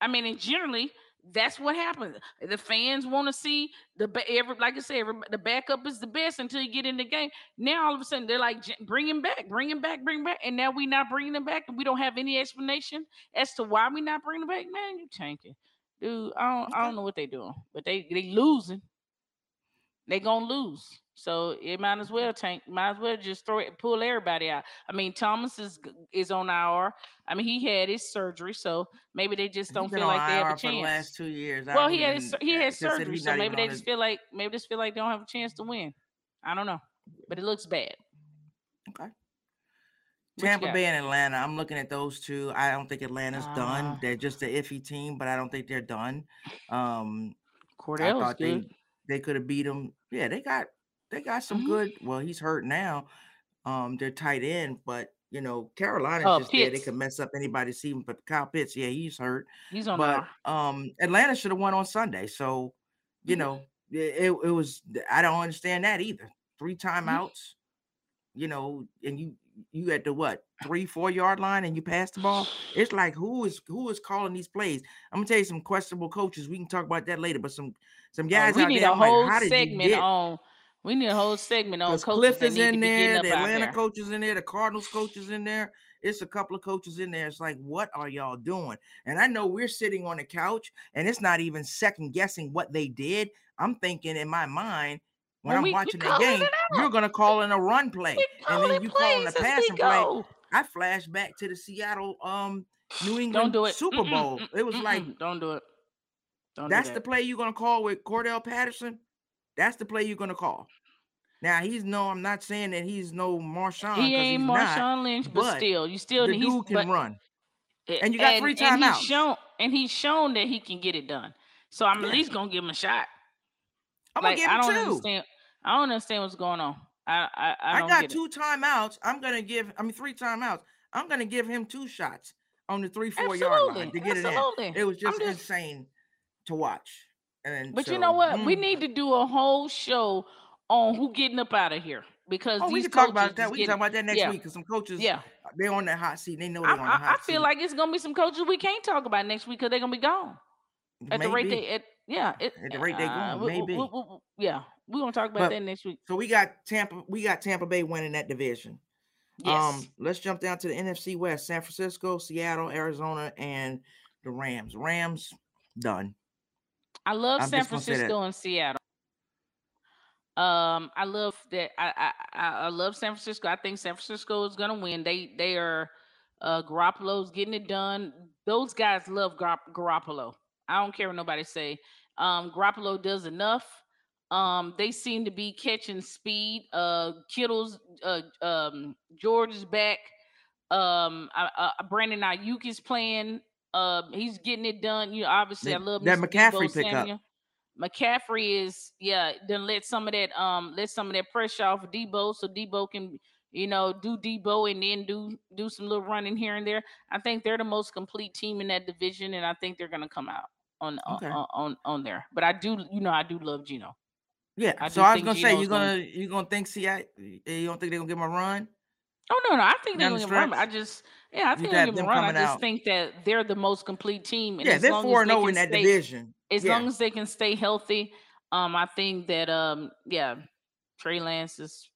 I mean, and generally that's what happens. The fans want to see the every like I said, every, the backup is the best until you get in the game. Now all of a sudden they're like, bring him back, bring him back, bring him back, and now we not bringing him back, and we don't have any explanation as to why we not bringing him back. Man, you tanking, dude. I don't, I don't know what they doing, but they they losing. They gonna lose. So it might as well tank. Might as well just throw it, pull everybody out. I mean, Thomas is is on IR. I mean, he had his surgery, so maybe they just don't feel like they have a chance. For the last two years. Well, he had his, he had surgery, so maybe they just feel like maybe just feel like they don't have a chance to win. I don't know, but it looks bad. Okay. Tampa Bay and Atlanta. I'm looking at those two. I don't think Atlanta's uh, done. Ah. They're just an iffy team, but I don't think they're done. Um, Cordell's good. They, they could have beat them. Yeah, they got they got some mm-hmm. good. Well, he's hurt now. Um, they're tight end, but you know, Carolina's oh, just Pitts. there. They can mess up anybody's season. But Kyle Pitts, yeah, he's hurt. He's on. But our... um, Atlanta should have won on Sunday. So you mm-hmm. know, it, it was. I don't understand that either. Three mm-hmm. timeouts. You know, and you you at the what three four yard line and you pass the ball. It's like who is who is calling these plays? I'm gonna tell you some questionable coaches. We can talk about that later. But some some oh, guys oh, we out need there, a whole like, segment on we need a whole segment on coaches. Kliff is in there, the Atlanta there. coaches in there, the Cardinals coaches in there. It's a couple of coaches in there. It's like, what are y'all doing? And I know we're sitting on the couch and it's not even second guessing what they did. I'm thinking in my mind, when I'm we, watching the game, you're gonna call in a run play, and then you call in a passing play. I flash back to the Seattle um New England do Super Bowl. Mm-mm, it was mm-mm, like, don't do it. Don't that's do the play you're gonna call with Cordell Patterson. That's the play you're gonna call. Now he's no, I'm not saying that he's no Marshawn. He ain't Marshawn not, Lynch, but, but, still, you still the dude can but, run. And you got and, three timeouts. And he's shown and he's shown that he can get it done. So I'm yeah. at least gonna give him a shot. I'm like, gonna give him I don't two. understand. I don't understand what's going on. I I, I, I got two it. timeouts. I'm gonna give. I mean, three timeouts. I'm gonna give him two shots on the three four Absolutely. yard line to get Absolutely. it in. It was just, just insane to watch. And but so, you know what? Mm. We need to do a whole show on who getting up out of here because oh, we can talk about that. We can talk about that next yeah. week because some coaches, yeah, they're on that hot seat. They know they're I, on the hot I, I feel like it's gonna be some coaches we can't talk about next week because they're gonna be gone at Maybe. the rate they at yeah it, at the rate they uh. Maybe we, we, we, yeah, we're gonna talk about but, that next week. So we got Tampa. We got Tampa Bay winning that division. Yes. Um, let's jump down to the NFC West: San Francisco, Seattle, Arizona, and the Rams. Rams done. I love I'm San Francisco and Seattle. Um, I love that. I, I I love San Francisco. I think San Francisco is gonna win. They they are uh Garoppolo's getting it done. Those guys love Gar- Garoppolo. I don't care what nobody say. Um, Garoppolo does enough. Um, they seem to be catching speed. Uh, Kittle's uh um George is back. Um, uh, uh, Brandon Aiyuk is playing. Um, he's getting it done. You know, obviously, I love that McCaffrey pickup. McCaffrey is yeah, then let some of that um let some of that pressure off of Deebo so Deebo can you know do Deebo and then do do some little running here and there. I think they're the most complete team in that division, and I think they're gonna come out on okay. on, on on there. But I do you know I do love Geno. Yeah, I so I was gonna Geno's say you're gonna, gonna you're gonna think see I you don't think they're gonna give him a run? Oh no, no, I think they're gonna give him run. I just yeah, I think they're gonna give run. I just out. think that they're the most complete team. And yeah, they're four and zero oh in that stay, division as yeah. long as they can stay healthy, um, I think that um, yeah, Trey Lance is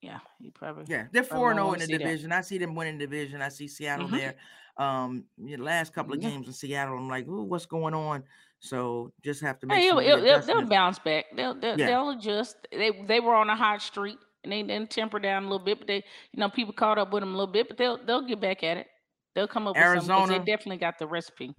yeah, he probably yeah, they're four and zero oh in the division. That. I see them winning the division. I see Seattle mm-hmm. there. Um, the last couple of yeah. games in Seattle, I'm like, ooh, what's going on? So just have to make hey, sure they'll, they'll, bounce back. They'll they'll, yeah. they'll adjust. They they were on a hot streak and they then temper down a little bit, but they you know people caught up with them a little bit, but they'll they'll get back at it. They'll come up Arizona, with something they definitely got the recipe.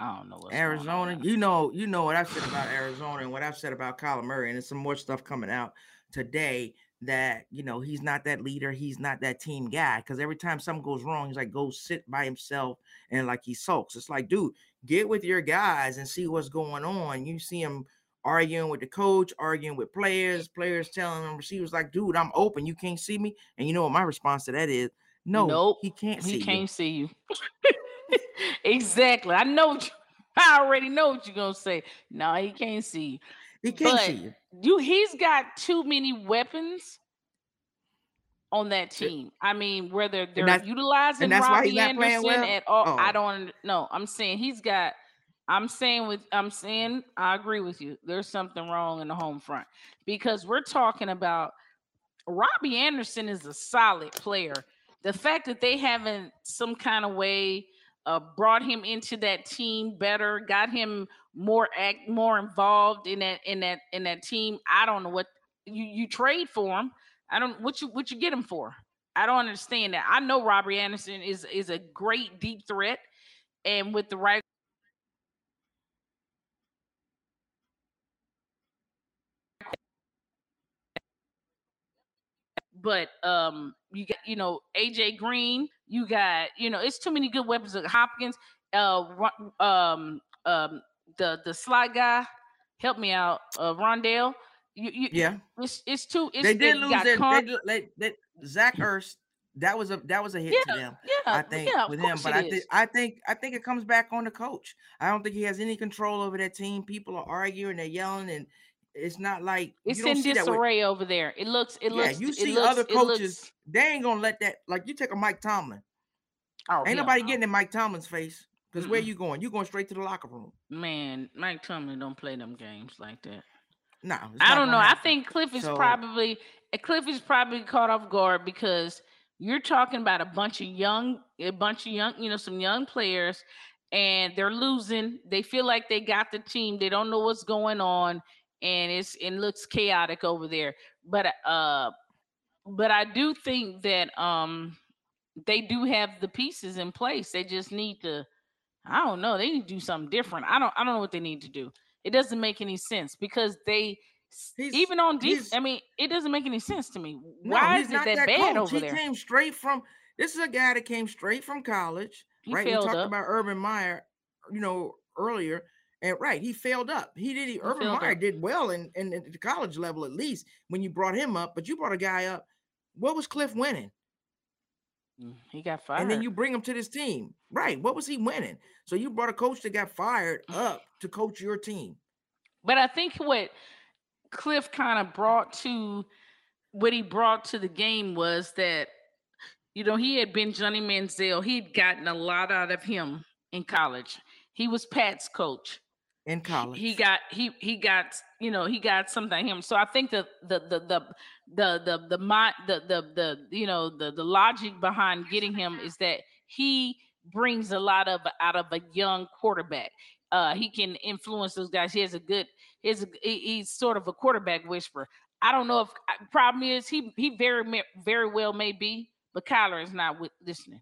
I don't know what's Arizona. You know, you know what I've said about Arizona and what I've said about Kyler Murray, and there's some more stuff coming out today that you know he's not that leader, he's not that team guy. Because every time something goes wrong, he's like go sit by himself and like he sulks. It's like, dude, get with your guys and see what's going on. You see him arguing with the coach, arguing with players, players telling him receivers like, dude, I'm open, you can't see me. And you know what my response to that is? No, nope, he can't. see He can't you. see you. [laughs] exactly. I know. [laughs] I already know what you're gonna say. No, he can't see you. He can't But see you. you he's got too many weapons on that team. I mean, whether they're that's- utilizing that's why Robbie he's not playing Anderson well? at all, I Oh. don't know. I'm saying he's got. I'm saying with I'm saying I agree with you. There's something wrong in the home front because we're talking about Robbie Anderson is a solid player. The fact that they haven't some kind of way uh, brought him into that team better, got him more act more involved in that in that in that team. I don't know what you you trade for him. I don't what you what you get him for. I don't understand that. I know Robbie Anderson is is a great deep threat, and with the right but um you got you know AJ Green, you got you know it's too many good weapons. Uh, Hopkins, uh, um, um, the the slot guy, help me out, uh, Rondale. You, you, Yeah. it's it's too. It's, They did lose their Con- they, they, they, Zach Ertz. That was a that was a hit to them. yeah, I think yeah, with him, but I think. I think I think it comes back on the coach. I don't think he has any control over that team. People are arguing, they're yelling, and it's not like It's you don't in see that disarray over there. It looks. It looks, yeah, looks. you it see looks- other coaches, looks- they ain't gonna let that. Like you take a Mike Tomlin, oh, ain't nobody no. getting in Mike Tomlin's face because where you going? You going straight to the locker room? Man, Mike Tomlin don't play them games like that. No, I don't know. I think Kliff is So- probably uh, Kliff is probably caught off guard because you're talking about a bunch of young, a bunch of young, you know, some young players, and they're losing. They feel like they got the team. They don't know what's going on, and it's it looks chaotic over there. But uh, but I do think that um they do have the pieces in place. They just need to. I don't know. They need to do something different. I don't. I don't know what they need to do. It doesn't make any sense because they He's- even on defense. I mean, it doesn't make any sense to me. Why he's is it that, that bad coach. over he there? came straight from. This is a guy that came straight from college, He right? We talked up. about Urban Meyer, you know, earlier, and right, he failed up. He did. He, Urban Meyer up. did well in, in at the college level, at least when you brought him up. But you brought a guy up. What was Kliff winning? Mm, He got fired. And then you bring him to this team, right? What was he winning? So you brought a coach that got fired [sighs] up to coach your team. But I think what Kliff kind of brought to what he brought to the game was that you know he had been Johnny Manziel. He'd gotten a lot out of him in college. He was Pat's coach. In college. He got he he got you know he got something him. So I think the the the the the the the mind the the the you know the the logic behind getting him is that he brings a lot of out of a young quarterback. Uh, he can influence those guys. He has a good. He has a, he- he's sort of a quarterback whisperer. I don't know if problem is he he very very well may be, but Kyler is not with, listening.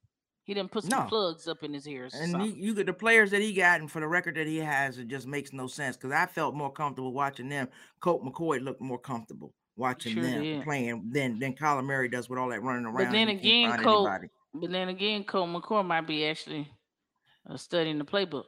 He didn't put some No. plugs up in his ears. And he, you get the players that he got, and for the record that he has, it just makes no sense. Because I felt more comfortable watching them. Colt McCoy looked more comfortable watching Sure them did. playing than than Kyler Murray does with all that running around. then and can't again, Colt- anybody. But then again, Colt McCoy might be actually uh, studying the playbook.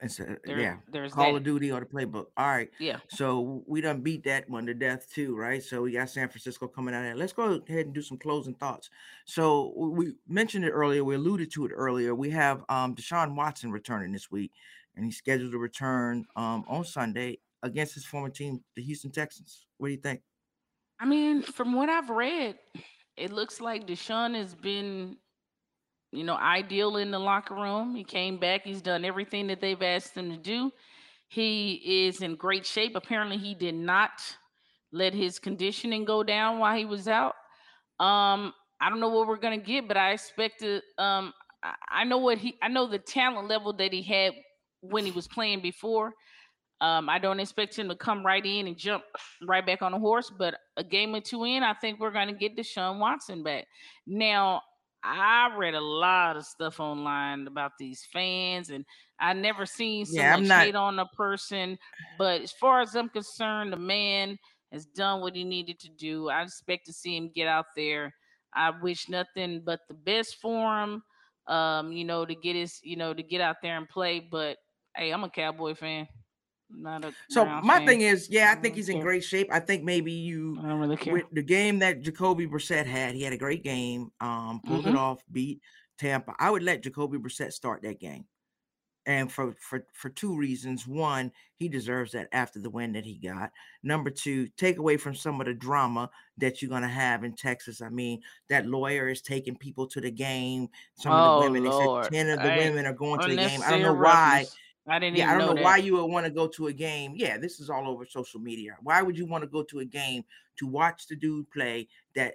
And so, There, yeah, there's Call that. of Duty or the playbook. All right. Yeah. So we done beat that one to death too, right? So we got San Francisco coming out of. Let's go ahead and do some closing thoughts. So we mentioned it earlier, we alluded to it earlier. We have um Deshaun Watson returning this week, and he's scheduled to return um on Sunday against his former team, the Houston Texans. What do you think? I mean, from what I've read, it looks like Deshaun has been, you know, ideal in the locker room. He came back. He's done everything that they've asked him to do. He is in great shape. Apparently, he did not let his conditioning go down while he was out. Um, I don't know what we're gonna get, but I expect to. Um, I, know what he. I know the talent level that he had when he was playing before. Um, I don't expect him to come right in and jump right back on the horse, but a game or two in, I think we're going to get Deshaun Watson back. Now, I read a lot of stuff online about these fans, and I never seen so Yeah, much not- hate on a person. But as far as I'm concerned, the man has done what he needed to do. I expect to see him get out there. I wish nothing but the best for him. Um, you know, to get his, you know, to get out there and play. But hey, I'm a Cowboy fan. Not a So my thing is, yeah, I think he's in great shape. I think maybe you I don't really care. with the game that Jacoby Brissett had, he had a great game. Um, pulled it Mhm. off, beat Tampa. I would let Jacoby Brissett start that game. and for for for two reasons one he deserves that after the win that he got number two take away from some of the drama that you're going to have in texas i mean that lawyer is taking people to the game some of Oh the women they Lord. said 10 of the I- women are going to the game i don't know why. I didn't yeah, I don't know, know, why you would want to go to a game. Yeah, this is all over social media. Why would you want to go to a game to watch the dude play that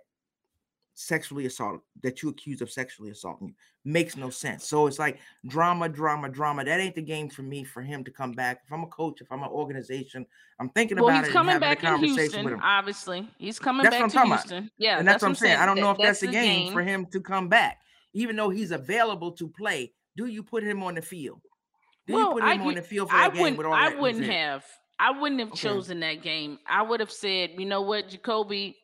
sexually assaulted, that you accused of sexually assaulting you? Makes no sense. So it's like drama, drama, drama. That ain't the game for me for him to come back. If I'm a coach, if I'm an organization, I'm thinking Well, about he's it coming back a in Houston, with him. obviously. He's coming That's back to talking about. Houston. Yeah, and that's, what I'm saying. I don't know if That- that's the game, game. for him to come back, even though he's available to play. Do you put him on the field? You Well, put I on the field for I that game wouldn't. with all I that? wouldn't have. I wouldn't have Okay. chosen that game. I would have said, you know what, Jacoby.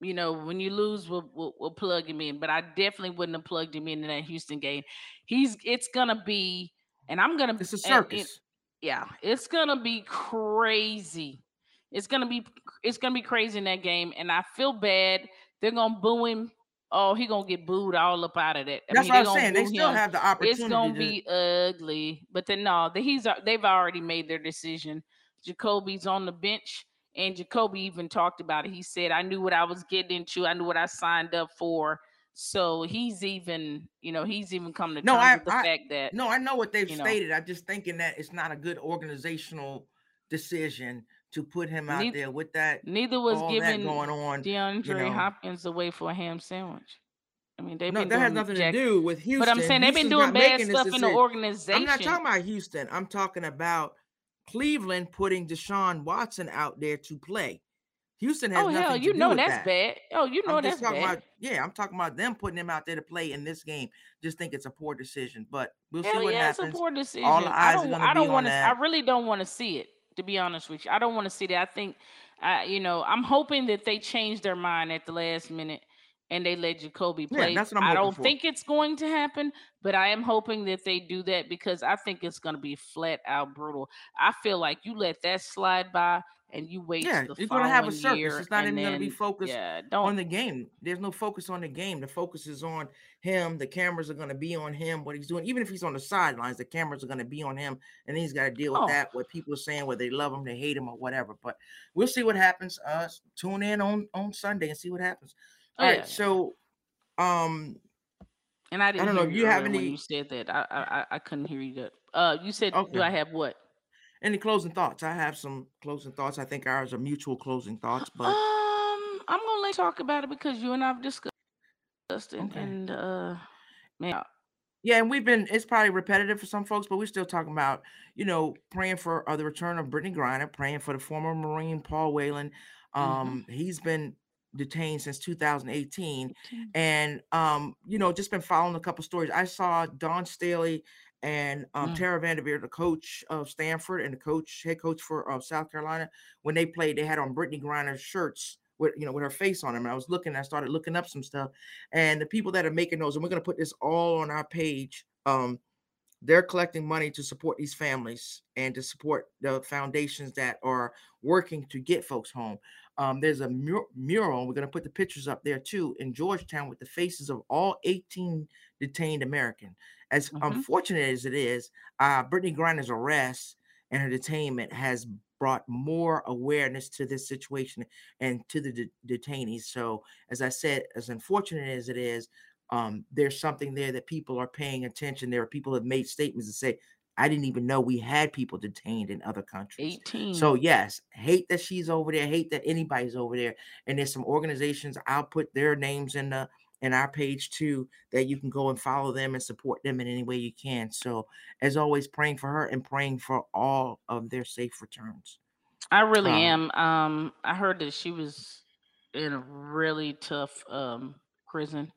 You know, when you lose, we'll, we'll we'll plug him in. But I definitely wouldn't have plugged him in in that Houston game. He's. It's gonna be, and I'm gonna. It's a and it- circus. yeah, it's gonna be crazy. It's gonna be it's gonna be crazy in that game, and I feel bad. They're gonna boo him. Oh, he gonna get booed all up out of that. I That's mean, what I'm saying. They still him. have the opportunity. It's gonna to, be ugly, but then no, the, he's uh, they've already made their decision. Jacoby's on the bench, and Jacoby even talked about it. He said, "I knew what I was getting into. I knew what I signed up for." So he's even, you know, he's even come to No, terms I- with the I- fact that No, I know what they've you know. stated. I'm just thinking that it's not a good organizational decision to put him out Neith- there with that neither was giving going on. DeAndre know. Hopkins away for a ham sandwich. I mean, they've No, been that has nothing jack- to do with Houston. But I'm saying they've been doing bad stuff in the organization. I'm not talking about Houston. I'm talking about Cleveland putting Deshaun Watson out there to play. Houston has oh nothing hell, to you do know with that's that. bad. Oh, you know I'm that's bad. about yeah, I'm talking about them putting him out there to play in this game. Just think it's a poor decision, but we'll see Hell what yeah, happens. it's a poor decision. All the I eyes are don't. gonna I don't want to. I really don't want to see it. To be honest with you, I don't want to see that. I think, I you know, I'm hoping that they change their mind at the last minute and they let Jacoby Yeah, play. that's what I'm I don't for. think it's going to happen, but I am hoping that they do that because I think it's going to be flat out brutal. I feel like you let that slide by and you wait. Yeah, the you're gonna have a circus. year It's not even gonna be focused Yeah, on the game. There's no focus on the game. The focus is on him. The cameras are going to be on him, what he's doing. Even if he's on the sidelines, the cameras are going to be on him, and he's got to deal with Oh. that. What people are saying, whether they love him, they hate him, or whatever. But we'll see what happens. Uh, tune in on on Sunday and see what happens. Oh, All right. yeah. So, um, And I didn't I don't know if you, you have earlier when you said that. I, I I- couldn't hear you. That. Uh, you said, Okay. do I have what? any closing thoughts? I have some closing thoughts. I think ours are mutual closing thoughts, [gasps] but Um, I'm gonna let you talk about it because you and I've discussed it, Okay. and uh, man, Yeah, and we've been it's probably repetitive for some folks, but we're still talking about, you know, praying for uh, the return of Brittney Griner, praying for the former Marine Paul Whelan. Mhm. Um, he's been detained since 2018. And um, you know, just been following a couple stories. I saw Dawn Staley and um, Mm. Tara VanDerveer, the coach of Stanford and the coach, head coach for uh, South Carolina, when they played, they had on Brittney Griner's shirts with you know with her face on them. And I was looking, I started looking up some stuff, and the people that are making those, and we're gonna put this all on our page. Um, they're collecting money to support these families and to support the foundations that are working to get folks home. Um, there's a mur- mural, and we're going to put the pictures up there too, in Georgetown with the faces of all 18 detained American. As Mhm. unfortunate as it is, uh, Brittney Griner's arrest and her detainment has brought more awareness to this situation and to the de- detainees. So, as I said, as unfortunate as it is, um, there's something there that people are paying attention. There are people have made statements that say, I didn't even know we had people detained in other countries. 18. So yes, hate that she's over there, hate that anybody's over there. And there's some organizations, I'll put their names in the in our page too, that you can go and follow them and support them in any way you can. So as always, praying for her and praying for all of their safe returns. I really um, am. Um, I heard that she was in a really tough um prison.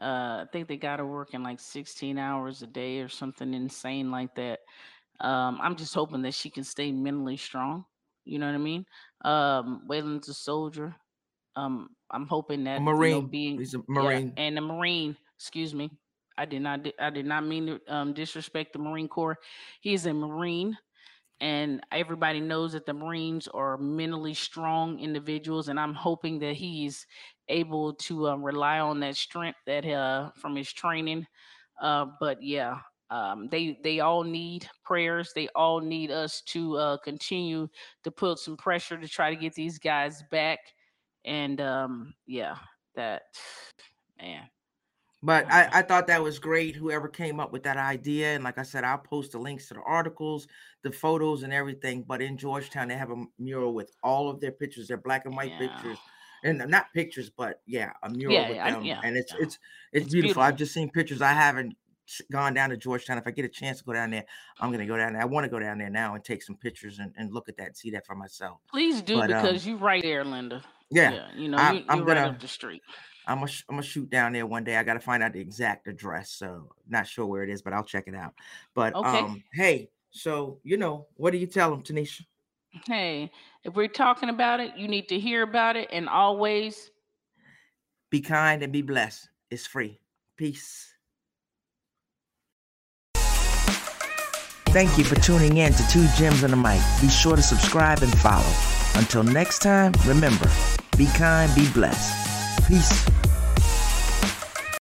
Uh, I think they got to work in like 16 hours a day or something insane like that. Um, I'm just hoping that she can stay mentally strong. You know what I mean? Um, Whelan's a soldier. Um, I'm hoping that A you know, Marine. being He's a yeah, Marine. and a Marine. Excuse me. I did not. I did not mean to um, disrespect the Marine Corps. He's a Marine, and everybody knows that the Marines are mentally strong individuals. And I'm hoping that he's able to um, rely on that strength that uh, from his training. Uh, but yeah, um, they they all need prayers. They all need us to uh, continue to put some pressure to try to get these guys back. And um, yeah, that [sighs] man. But I, I thought that was great. Whoever came up with that idea, and like I said, I'll post the links to the articles, the photos, and everything. But in Georgetown, they have a mural with all of their pictures, their black and white Yeah. pictures, and not pictures, but yeah, a mural Yeah, with yeah, them. yeah, and it's yeah. it's it's, It's beautiful. I've just seen pictures. I haven't gone down to Georgetown. If I get a chance to go down there, I'm gonna go down there. I want to go down there now and take some pictures and, and look at that, and see that for myself. Please do But, um, because you right there, Linda. Yeah, you know, I- you, I'm you're right gonna- up the street. I'm gonna I'm gonna shoot down there one day. I got to find out the exact address, so not sure where it is, but I'll check it out. But Okay. um, hey, so you know, what do you tell them, Tinesha? Hey, if we're talking about it, you need to hear about it, and always Be kind and be blessed. It's free. Peace. Thank you for tuning in to Two Gems on the Mic. Be sure to subscribe and follow. Until next time, remember, be kind, be blessed. Peace.